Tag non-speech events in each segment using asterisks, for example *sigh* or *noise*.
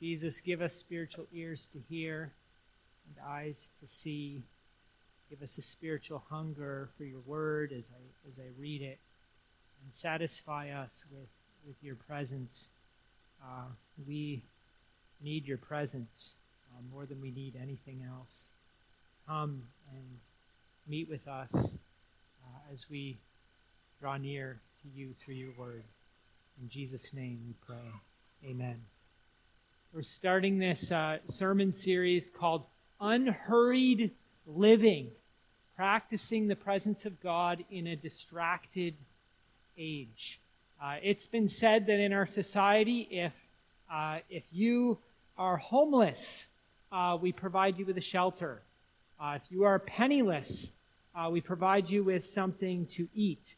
Jesus, give us spiritual ears to hear and eyes to see. Give us a spiritual hunger for your word as I, as I read it. And satisfy us with, with your presence. Uh, we need your presence uh, more than we need anything else. Come and meet with us uh, as we draw near to you through your word. In Jesus' name we pray. Amen. We're starting this uh, sermon series called Unhurried Living, practicing the presence of God in a distracted age. Uh, it's been said that in our society, if, uh, if you are homeless, uh, we provide you with a shelter. Uh, if you are penniless, uh, we provide you with something to eat.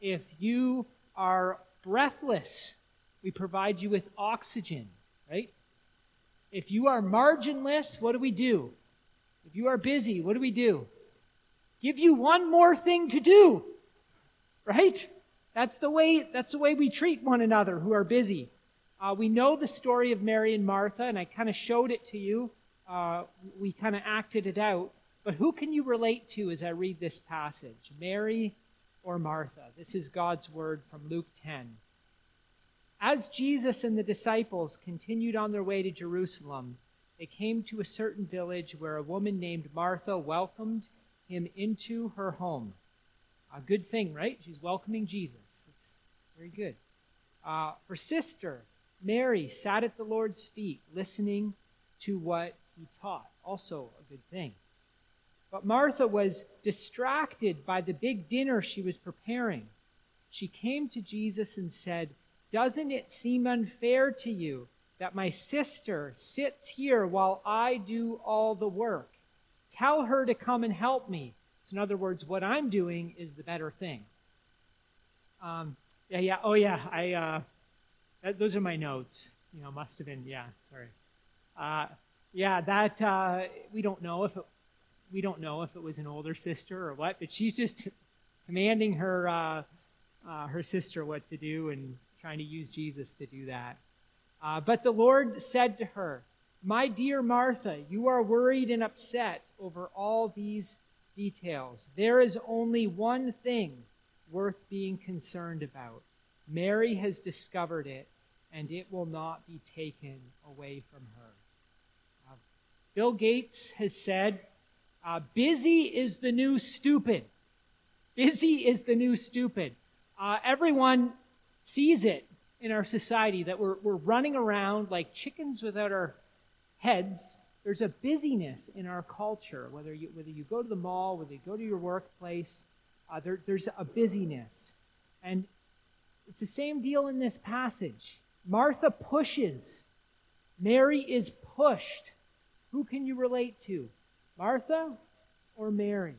If you are breathless, we provide you with oxygen, right? If you are marginless, what do we do? If you are busy, what do we do? Give you one more thing to do. Right? That's the way, that's the way we treat one another who are busy. Uh, we know the story of Mary and Martha, and I kind of showed it to you. Uh, we kind of acted it out. But who can you relate to as I read this passage? Mary or Martha? This is God's word from Luke 10. As Jesus and the disciples continued on their way to Jerusalem, they came to a certain village where a woman named Martha welcomed him into her home. A good thing, right? She's welcoming Jesus. It's very good. Uh, her sister, Mary, sat at the Lord's feet, listening to what he taught. Also a good thing. But Martha was distracted by the big dinner she was preparing. She came to Jesus and said, doesn't it seem unfair to you that my sister sits here while I do all the work? Tell her to come and help me. So, in other words, what I'm doing is the better thing. Um, yeah, yeah. Oh, yeah. I. Uh, that, those are my notes. You know, must have been. Yeah. Sorry. Uh, yeah, that uh, we don't know if it, we don't know if it was an older sister or what, but she's just commanding her uh, uh, her sister what to do, and trying to use Jesus to do that. Uh, but the Lord said to her, My dear Martha, you are worried and upset over all these details. There is only one thing worth being concerned about. Mary has discovered it, and it will not be taken away from her. Uh, Bill Gates has said, uh, Busy is the new stupid. Busy is the new stupid. Uh, everyone sees it in our society that we're, we're running around like chickens without our heads. There's a busyness in our culture, whether you, whether you go to the mall, whether you go to your workplace, uh, there, there's a busyness. And it's the same deal in this passage. Martha pushes, Mary is pushed. Who can you relate to? Martha or Mary?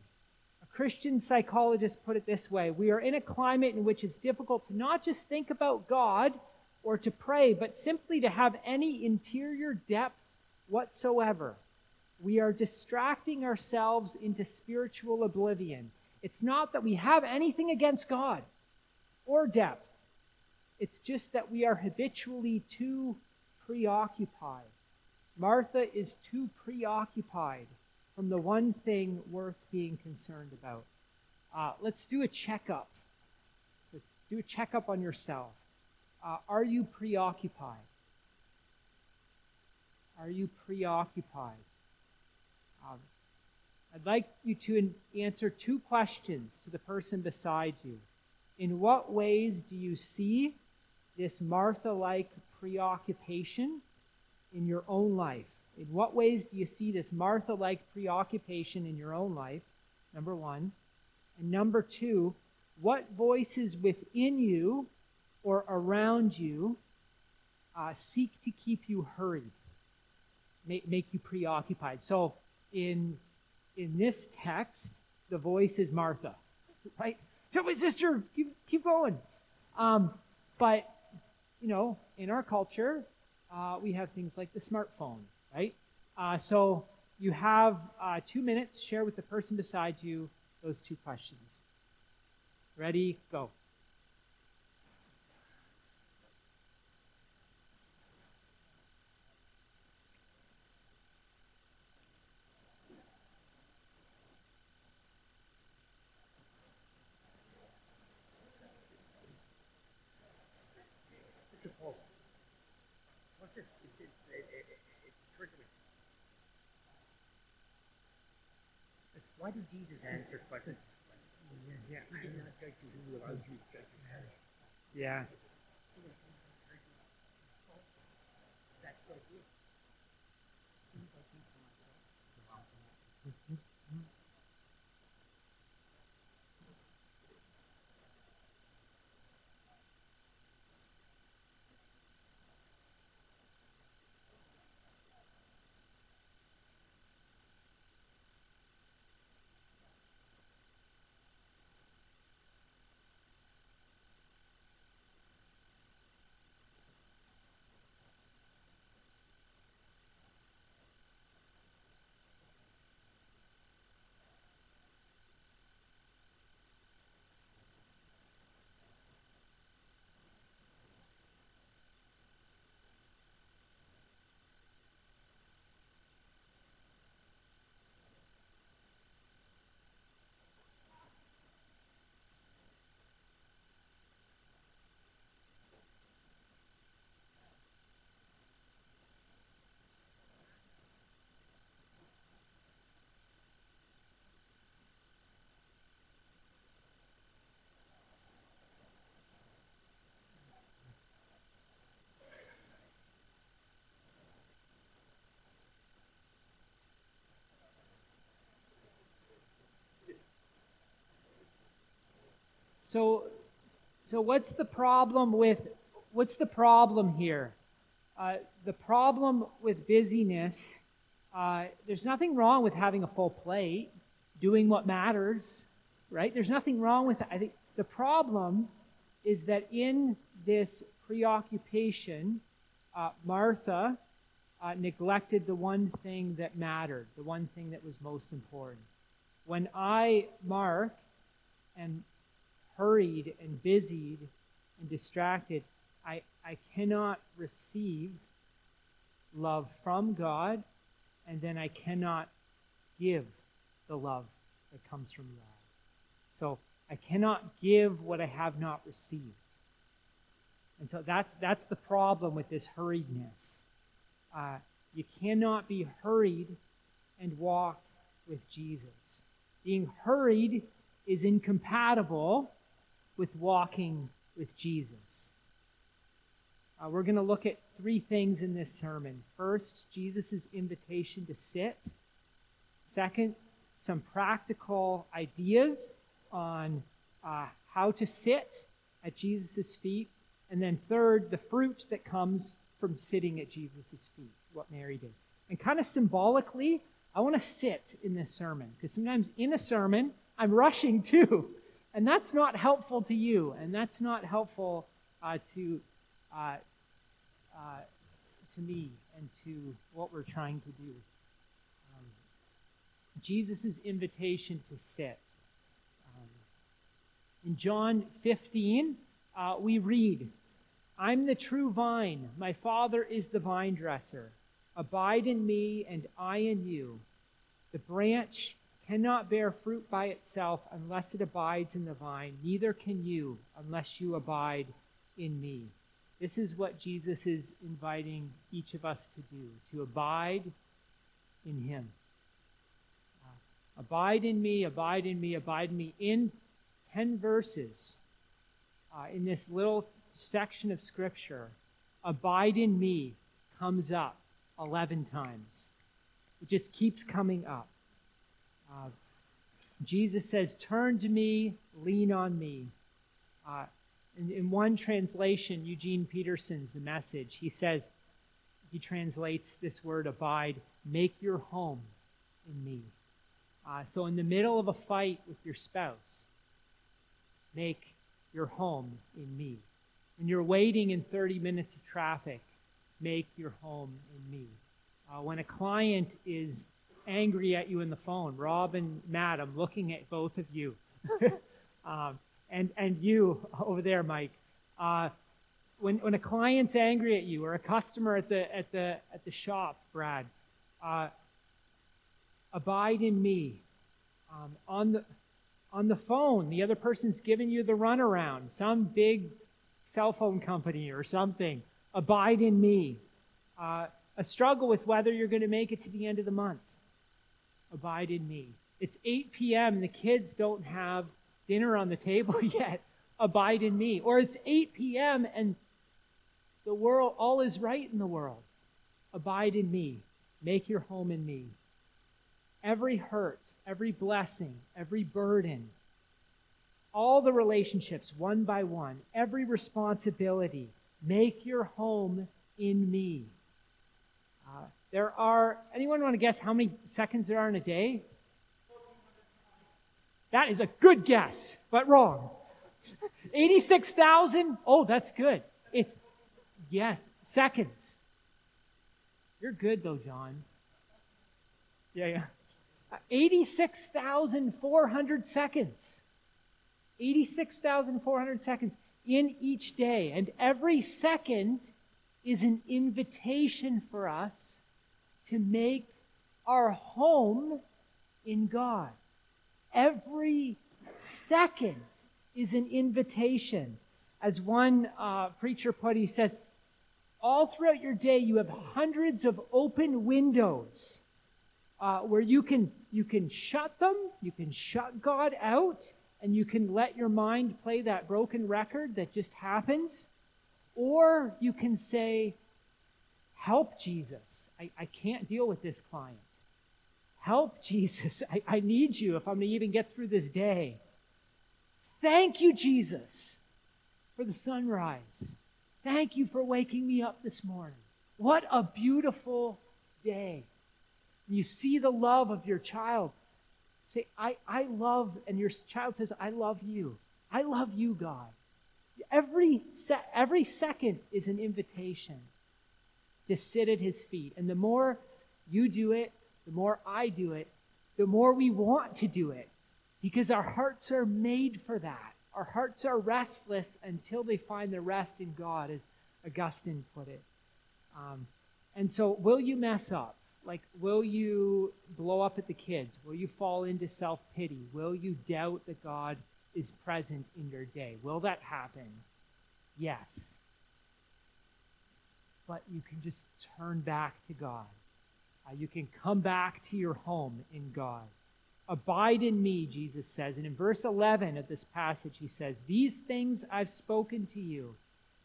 Christian psychologists put it this way We are in a climate in which it's difficult to not just think about God or to pray, but simply to have any interior depth whatsoever. We are distracting ourselves into spiritual oblivion. It's not that we have anything against God or depth, it's just that we are habitually too preoccupied. Martha is too preoccupied from the one thing worth being concerned about. Uh, let's do a checkup. So do a checkup on yourself. Uh, are you preoccupied? Are you preoccupied? Um, I'd like you to answer two questions to the person beside you. In what ways do you see this Martha like preoccupation in your own life? In what ways do you see this Martha like preoccupation in your own life? Number one. And number two, what voices within you or around you uh, seek to keep you hurried, make, make you preoccupied? So in, in this text, the voice is Martha, *laughs* right? Tell my sister, keep, keep going. Um, but, you know, in our culture, uh, we have things like the smartphone right? Uh, so you have uh, two minutes. Share with the person beside you those two questions. Ready, go. Why did Jesus answer questions? Yeah, He did not judge you. He allowed you to judge yourself. yeah. That's so good. Things I think for myself. It's the wrong thing. So, so what's the problem with what's the problem here? Uh, the problem with busyness. Uh, there's nothing wrong with having a full plate, doing what matters, right? There's nothing wrong with that. I think the problem is that in this preoccupation, uh, Martha uh, neglected the one thing that mattered, the one thing that was most important. When I, Mark, am hurried and busied and distracted, I, I cannot receive love from God, and then I cannot give the love that comes from God. So I cannot give what I have not received. And so that's, that's the problem with this hurriedness. Uh, you cannot be hurried and walk with Jesus. Being hurried is incompatible with walking with Jesus. Uh, we're going to look at three things in this sermon. First, Jesus' invitation to sit. Second, some practical ideas on uh, how to sit at Jesus' feet. And then third, the fruit that comes from sitting at Jesus' feet, what Mary did. And kind of symbolically, I want to sit in this sermon because sometimes in a sermon, I'm rushing too. And that's not helpful to you, and that's not helpful uh, to, uh, uh, to me and to what we're trying to do. Um, Jesus' invitation to sit. Um, in John 15, uh, we read, I'm the true vine, my Father is the vine dresser. Abide in me, and I in you. The branch cannot bear fruit by itself unless it abides in the vine, neither can you unless you abide in me. This is what Jesus is inviting each of us to do to abide in him. Uh, abide in me, abide in me, abide in me. In 10 verses, uh, in this little section of Scripture, abide in me comes up 11 times. It just keeps coming up. Uh, Jesus says, Turn to me, lean on me. Uh, in, in, one translation, Eugene Peterson's The Message, he says, he translates this word abide, make your home in me. Uh, so, in the middle of a fight with your spouse, make your home in me. When you're waiting in 30 minutes of traffic, make your home in me. Uh, when a client is angry at you in the phone. Rob and Matt, I'm looking at both of you. *laughs* um, and, and you over there, Mike. Uh, when, when a client's angry at you or a customer at the, at the, at the shop, Brad, uh, abide in me. Um, on, the, on the phone, the other person's giving you the runaround, some big cell phone company or something. Abide in me. Uh, a struggle with whether you're going to make it to the end of the month. Abide in me. It's 8 p.m. The kids don't have dinner on the table *laughs* yet. Abide in me. Or it's 8 p.m. and the world, all is right in the world. Abide in me. Make your home in me. Every hurt, every blessing, every burden, all the relationships one by one, every responsibility, make your home in me. There are, anyone want to guess how many seconds there are in a day? That is a good guess, but wrong. 86,000? Oh, that's good. It's, yes, seconds. You're good though, John. Yeah, yeah. 86,400 seconds. 86,400 seconds in each day. And every second is an invitation for us to make our home in God. Every second is an invitation. As one uh, preacher put, he says, all throughout your day, you have hundreds of open windows uh, where you can you can shut them, you can shut God out, and you can let your mind play that broken record that just happens, or you can say, "Help Jesus! I, I can't deal with this client. Help *laughs* Jesus! I, I need you if I'm going to even get through this day." Thank you, Jesus, for the sunrise. Thank you for waking me up this morning. What a beautiful day you see the love of your child, say, I, I love, and your child says, I love you. I love you, God. Every, se- every second is an invitation to sit at his feet. And the more you do it, the more I do it, the more we want to do it because our hearts are made for that. Our hearts are restless until they find the rest in God, as Augustine put it. Um, and so, will you mess up? like will you blow up at the kids will you fall into self-pity will you doubt that god is present in your day will that happen yes but you can just turn back to god. Uh, you can come back to your home in god. Abide in me jesus says. And in verse 11 of this passage he says these things i've spoken to you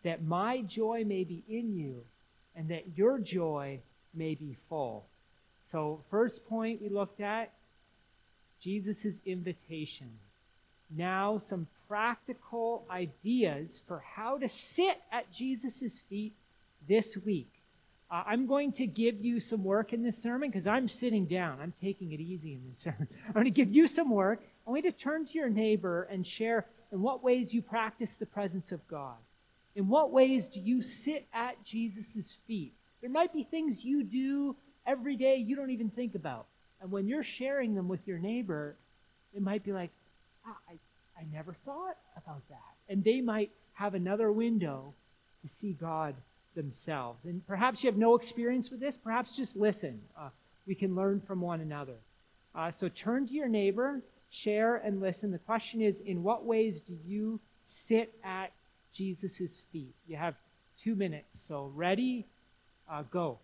that my joy may be in you and that your joy may be full. So, first point we looked at Jesus' invitation. Now, some practical ideas for how to sit at Jesus' feet this week. Uh, I'm going to give you some work in this sermon because I'm sitting down. I'm taking it easy in this sermon. *laughs* I'm going to give you some work. I want you to turn to your neighbor and share in what ways you practice the presence of God. In what ways do you sit at Jesus' feet? There might be things you do every day you don't even think about. And when you're sharing them with your neighbor, it might be like, ah, I, I never thought about that. And they might have another window to see God themselves. And perhaps you have no experience with this. Perhaps just listen. Uh, we can learn from one another. Uh, so turn to your neighbor, share, and listen. The question is in what ways do you sit at Jesus' feet? You have two minutes. So ready? Uh, go.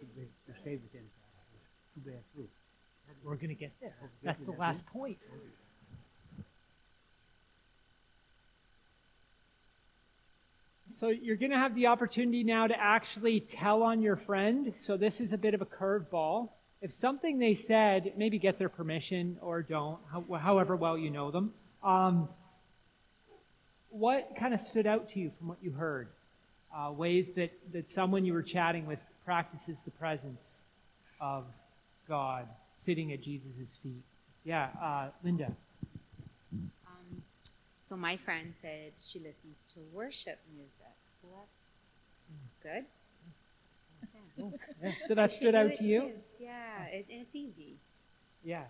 Came back to, be, to stay within bad through. We're going to get there. That's the last point. So you're going to have the opportunity now to actually tell on your friend. So this is a bit of a curveball. If something they said, maybe get their permission or don't, however well you know them. Um, what kind of stood out to you from what you heard? Uh, ways that, that someone you were chatting with practices the presence of God sitting at Jesus' feet. Yeah, uh, Linda. Um, so my friend said she listens to worship music. So that's good. Yeah, so that *laughs* stood out to you? too. Yeah, it, it's easy. Yeah.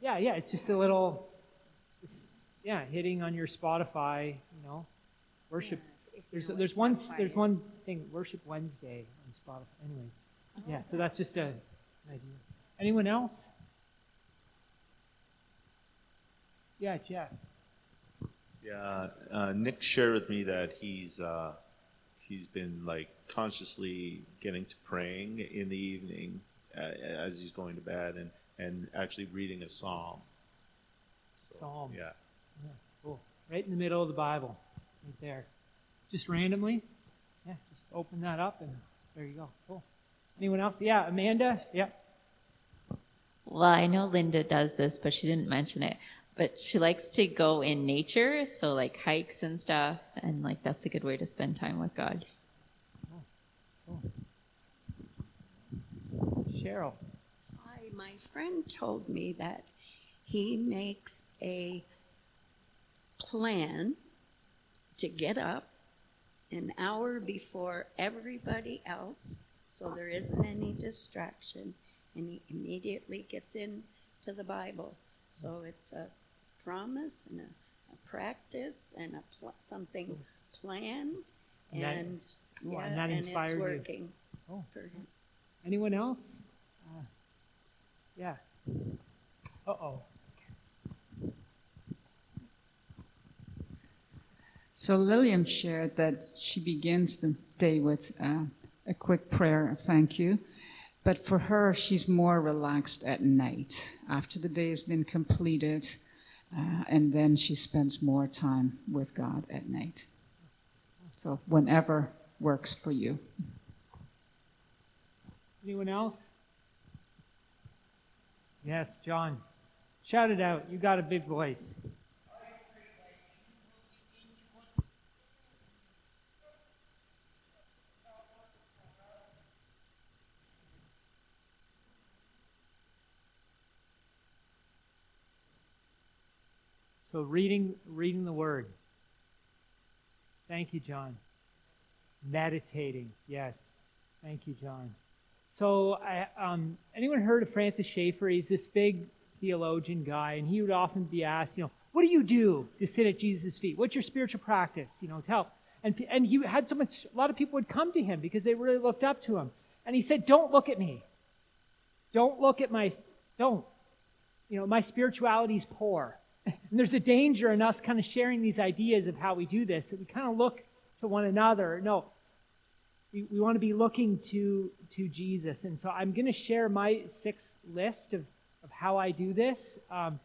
Yeah. Yeah, yeah, it's just a little, it's- yeah, hitting on your Spotify, you know, worship. Yeah, if you There's know there's one there's one thing, Worship Wednesday on Spotify. Anyways, yeah, so that's just a an idea. Anyone else? Yeah, Jeff. Yeah, uh, Nick shared with me that he's uh, he's been like consciously getting to praying in the evening uh, as he's going to bed and and actually reading a psalm. So, Psalm. Yeah. Yeah, cool. Right in the middle of the Bible, right there. Just randomly. Yeah, just open that up and there you go. Cool. Anyone else? Yeah, Amanda. Yeah. Well, I know Linda does this, but she didn't mention it. But she likes to go in nature, so like hikes and stuff, and like that's a good way to spend time with God. Cheryl. Hi, my friend told me that he makes a plan to get up an hour before everybody else so there isn't any distraction and he immediately gets into the Bible. So it's a promise and a, a practice and a pl- something planned And and, cool, yeah, and that and inspired it's you. working Oh. for him. Anyone else? Uh, yeah. Uh So Lillian shared that she begins the day with uh, a quick prayer of thank you, but for her, she's more relaxed at night after the day has been completed, uh, and then she spends more time with God at night. So whenever works for you. Anyone else? Yes, John. Shout it out. You got a big voice. So reading reading the word. Thank you, John. Meditating. Yes. Thank you, John. So, I, um, anyone heard of Francis Schaeffer? He's this big theologian guy, and he would often be asked, you know, what do you do to sit at Jesus' feet? What's your spiritual practice, you know, to help? And, and he had so much, a lot of people would come to him because they really looked up to him. And he said, don't look at me. Don't look at my, don't. You know, my spirituality's poor. And there's a danger in us kind of sharing these ideas of how we do this, that we kind of look to one another. No, we, we want to be looking to to Jesus. And so I'm going to share my six list of, of how I do this. Um,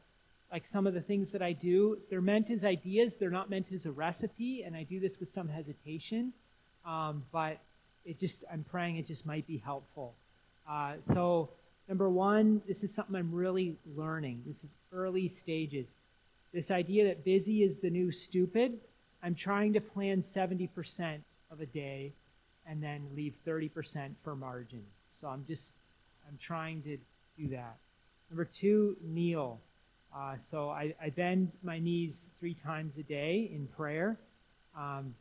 like some of the things that I do, they're meant as ideas. They're not meant as a recipe. And I do this with some hesitation. Um, but it just, I'm praying it just might be helpful. Uh, so number one, this is something I'm really learning. This is early stages. This idea that busy is the new stupid. I'm trying to plan 70% of a day and then leave 30% for margin. So I'm just, I'm trying to do that. Number two, kneel. Uh, so I, I bend my knees three times a day in prayer. Um,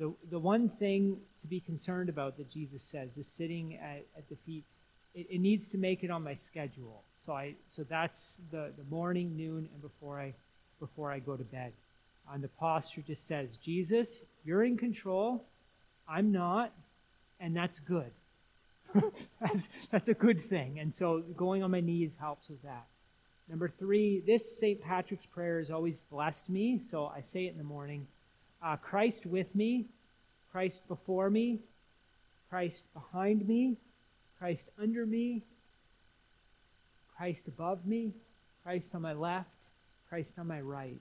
the, the one thing to be concerned about that Jesus says is sitting at, at the feet, it, it needs to make it on my schedule. So I so that's the, the morning, noon, and before I before I go to bed. And the posture just says, Jesus, you're in control. I'm not, and that's good. *laughs* that's, that's a good thing. And so going on my knees helps with that. Number three, this St. Patrick's prayer has always blessed me, so I say it in the morning. Uh, Christ with me, Christ before me, Christ behind me, Christ under me, Christ above me, Christ on my left, Christ on my right.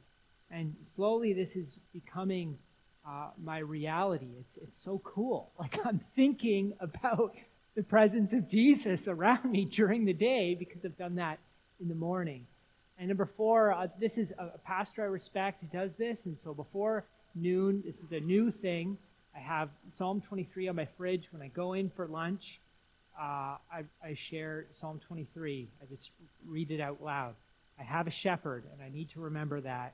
And slowly this is becoming uh, my reality. It's, it's so cool. *laughs* Like I'm thinking about the presence of Jesus around me during the day because I've done that in the morning. And number four, uh, this is a, pastor I respect who does this. And so before noon, this is a new thing. I have Psalm 23 on my fridge. When I go in for lunch, uh, I, I share Psalm 23. I just read it out loud. I have a shepherd, and I need to remember that.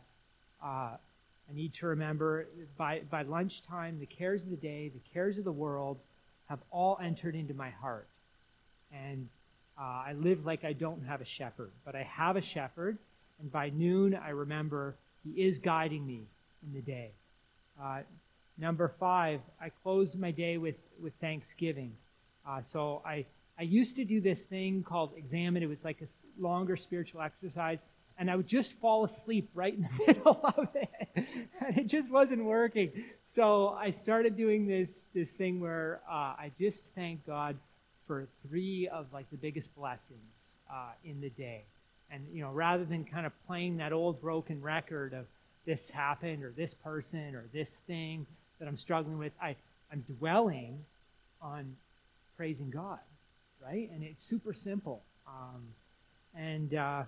Uh, I need to remember by, by lunchtime, the cares of the day, the cares of the world have all entered into my heart. And uh, I live like I don't have a shepherd, but I have a shepherd, and by noon, I remember he is guiding me in the day. Uh, number five, I close my day with, with thanksgiving. Uh, so I, I used to do this thing called examen. It was like a longer spiritual exercise and I would just fall asleep right in the *laughs* middle of it. *laughs* and it just wasn't working. So I started doing this this thing where uh, I just thank God for three of like the biggest blessings uh, in the day. And you know, rather than kind of playing that old broken record of this happened or this person or this thing that I'm struggling with, I, I'm dwelling on praising God, right? And it's super simple. Um, and uh,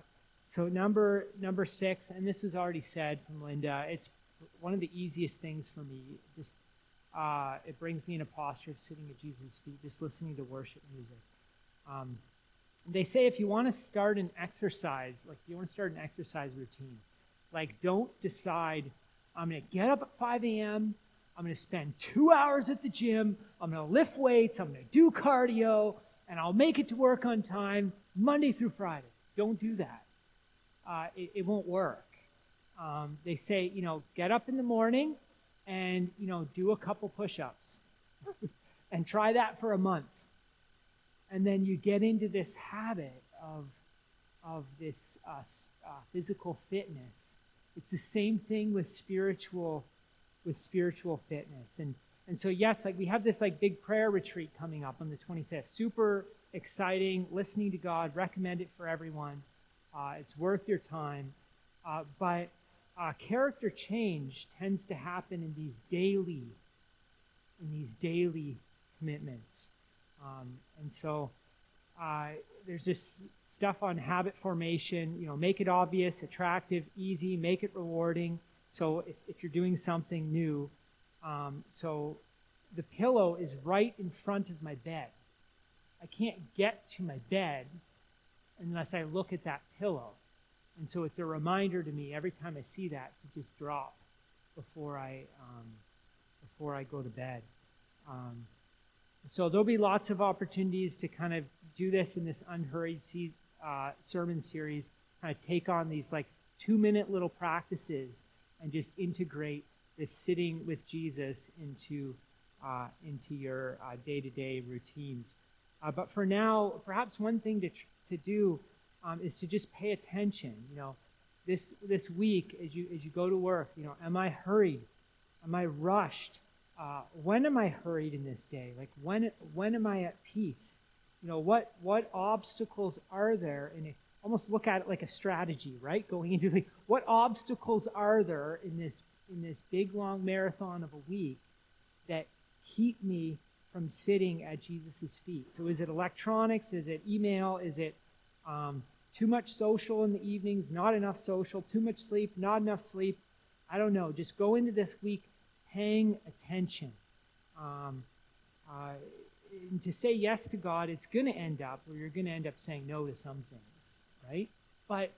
so number number six, and this was already said from Linda, it's one of the easiest things for me. Just uh, it brings me in a posture of sitting at Jesus' feet, just listening to worship music. Um, they say if you want to start an exercise, like if you want to start an exercise routine, like don't decide I'm going to get up at 5 a.m. I'm going to spend two hours at the gym. I'm going to lift weights. I'm going to do cardio, and I'll make it to work on time Monday through Friday. Don't do that uh, it, it, won't work. Um, they say, you know, get up in the morning and, you know, do a couple push ups *laughs* and try that for a month. And then you get into this habit of, of this uh, uh, physical fitness. It's the same thing with spiritual, with spiritual fitness. And, and so, yes, like we have this like big prayer retreat coming up on the 25th. Super exciting, listening to God, recommend it for everyone. Uh, it's worth your time. Uh, but uh, character change tends to happen in these daily, in these daily commitments. Um, and so uh, there's this stuff on habit formation. You know, make it obvious, attractive, easy, make it rewarding. So if, if you're doing something new, um, so the pillow is right in front of my bed. I can't get to my bed unless I look at that pillow. And so it's a reminder to me every time I see that to just drop before I um, before I go to bed. Um, so there'll be lots of opportunities to kind of do this in this unhurried se- uh, sermon series. Kind of take on these like two minute little practices and just integrate this sitting with Jesus into uh, into your day to day routines. Uh, but for now, perhaps one thing to to do um, is to just pay attention. You know, this this week as you as you go to work, you know, am I hurried? Am I rushed? Uh, when am I hurried in this day? Like when when am I at peace? You know, what what obstacles are there? And almost look at it like a strategy, right? Going into like what obstacles are there in this in this big long marathon of a week that keep me from sitting at Jesus' feet. So is it electronics? Is it email? Is it um, too much social in the evenings? Not enough social? Too much sleep? Not enough sleep? I don't know. Just go into this week paying attention. Um, uh, and to say yes to God, it's going to end up where you're going to end up saying no to some things, right? But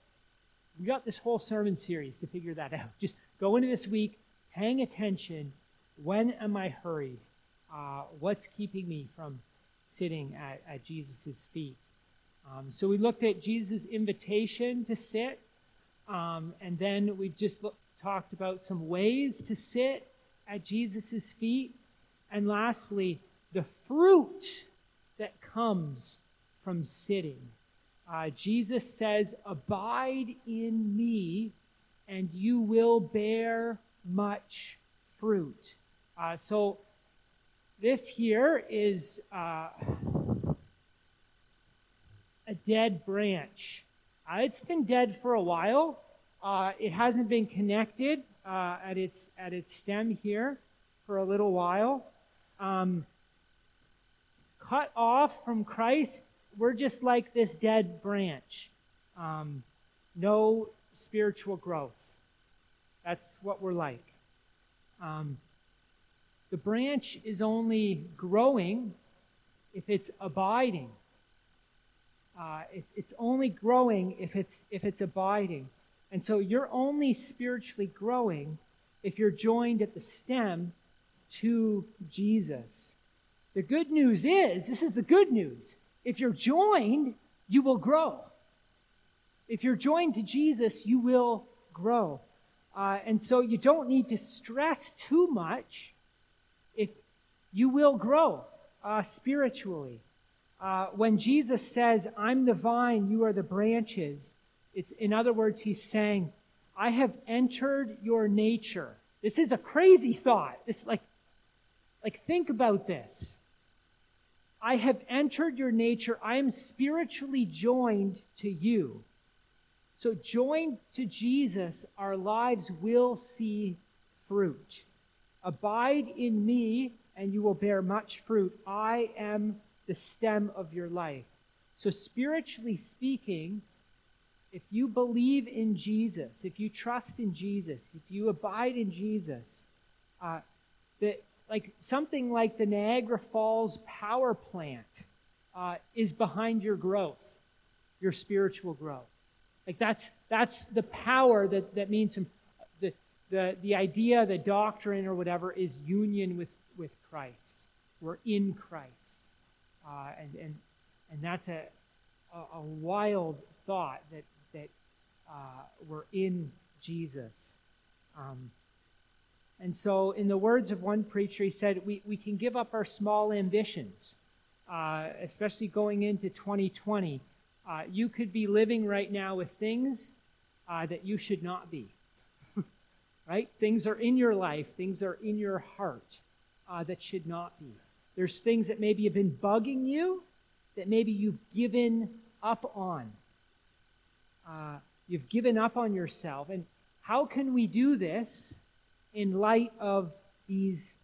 we got this whole sermon series to figure that out. *laughs* Just go into this week paying attention. When am I hurried? uh, what's keeping me from sitting at, at Jesus' feet. Um, so we looked at Jesus' invitation to sit, um, and then we just look, talked about some ways to sit at Jesus' feet. And lastly, the fruit that comes from sitting. Uh, Jesus says, Abide in me, and you will bear much fruit. Uh, so this here is uh, a dead branch. Uh, it's been dead for a while. Uh, it hasn't been connected uh, at its at its stem here for a little while. Um, cut off from Christ, we're just like this dead branch. Um, no spiritual growth. That's what we're like. Um, the branch is only growing if it's abiding. Uh, it's, it's only growing if it's, if it's abiding. And so you're only spiritually growing if you're joined at the stem to Jesus. The good news is this is the good news. If you're joined, you will grow. If you're joined to Jesus, you will grow. Uh, and so you don't need to stress too much if you will grow uh, spiritually. Uh, when Jesus says, I'm the vine, you are the branches, it's in other words, he's saying, I have entered your nature. This is a crazy thought. This like, like think about this. I have entered your nature. I am spiritually joined to you. So, joined to Jesus, our lives will see fruit. Abide in me, and you will bear much fruit. I am the stem of your life. So, spiritually speaking, if you believe in Jesus, if you trust in Jesus, if you abide in Jesus, uh, that like something like the Niagara Falls power plant uh, is behind your growth, your spiritual growth. Like that's that's the power that that means some the the the idea, the doctrine or whatever is union with with Christ. We're in Christ, uh, and and and that's a, a, a wild thought that that uh, we're in Jesus. Um, and so, in the words of one preacher, he said, We, we can give up our small ambitions, uh, especially going into 2020. Uh, you could be living right now with things uh, that you should not be. *laughs* right? Things are in your life, things are in your heart uh, that should not be. There's things that maybe have been bugging you that maybe you've given up on. Uh, you've given up on yourself. And how can we do this? in light of these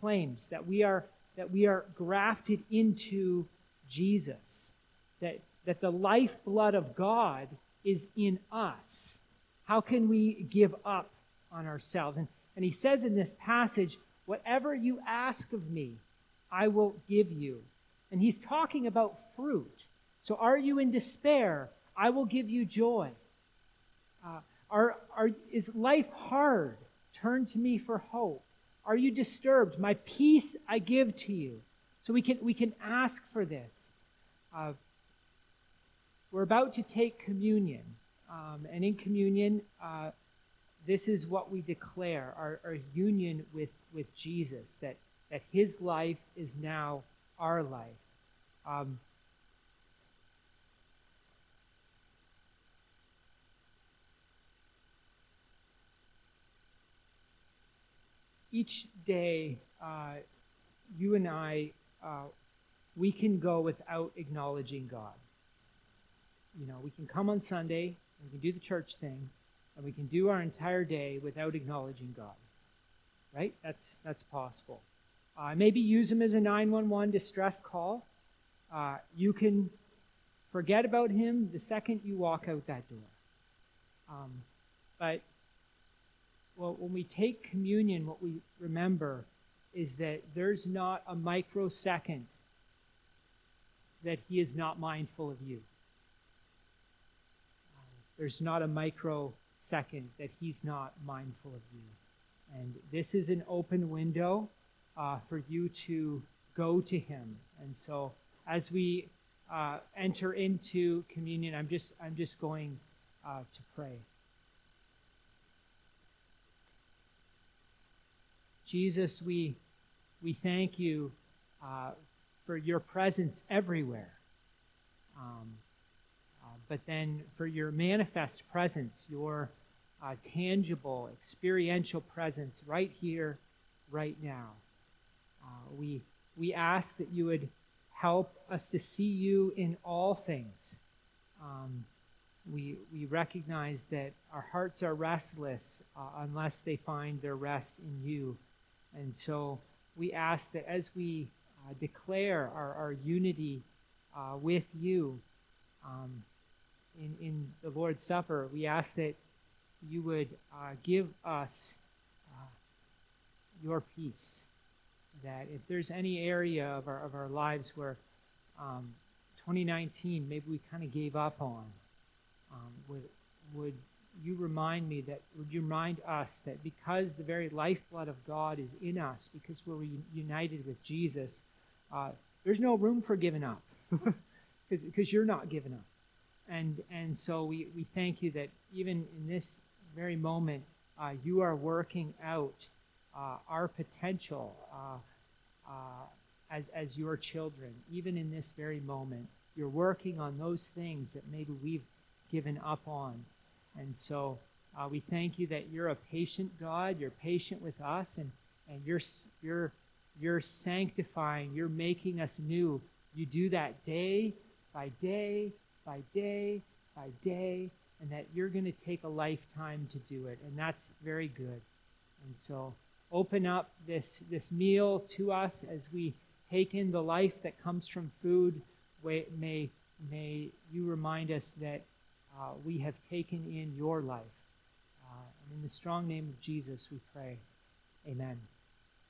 claims that we are that we are grafted into Jesus, that, that the lifeblood of God is in us. How can we give up on ourselves? And, and he says in this passage, Whatever you ask of me, I will give you. And he's talking about fruit. So are you in despair? I will give you joy. Uh, are, are, is life hard? Turn to me for hope. Are you disturbed? My peace I give to you. So we can, we can ask for this. Uh, we're about to take communion. Um, and in communion, uh, this is what we declare our, our union with, with Jesus, that, that his life is now our life. Um, each day, uh, you and I, uh, we can go without acknowledging God. You know, we can come on Sunday, we can do the church thing, and we can do our entire day without acknowledging God. Right? That's that's possible. Uh, maybe use Him as a 911 distress call. Uh, you can forget about Him the second you walk out that door. Um, but well, when we take communion, what we remember is that there's not a microsecond that he is not mindful of you. There's not a microsecond that he's not mindful of you. And this is an open window uh, for you to go to him. And so as we uh, enter into communion, I'm just, I'm just going uh, to pray. Jesus, we, we thank you uh, for your presence everywhere. Um, but then for your manifest presence, your uh, tangible, experiential presence right here, right now. Uh, we, we ask that you would help us to see you in all things. Um, we, we recognize that our hearts are restless uh, unless they find their rest in you. And so we ask that as we uh, declare our, our unity uh, with you um, in, in the Lord's Supper, we ask that you would uh, give us uh, your peace. That if there's any area of our, of our lives where um, 2019 maybe we kind of gave up on, um, would, would you remind me that, would you remind us that because the very lifeblood of God is in us, because we're united with Jesus, uh, there's no room for giving up *laughs* because you're not giving up. And, and so we, we thank you that even in this very moment, uh, you are working out uh, our potential uh, uh, as, as your children, even in this very moment. You're working on those things that maybe we've given up on. And so uh, we thank you that you're a patient God. You're patient with us, and, and you're, you're, you're sanctifying, you're making us new. You do that day by day by day by day, and that you're going to take a lifetime to do it. And that's very good. And so open up this, this meal to us as we take in the life that comes from food. May, may you remind us that uh, we have taken in your life. Uh, and in the strong name of Jesus, we pray. Amen.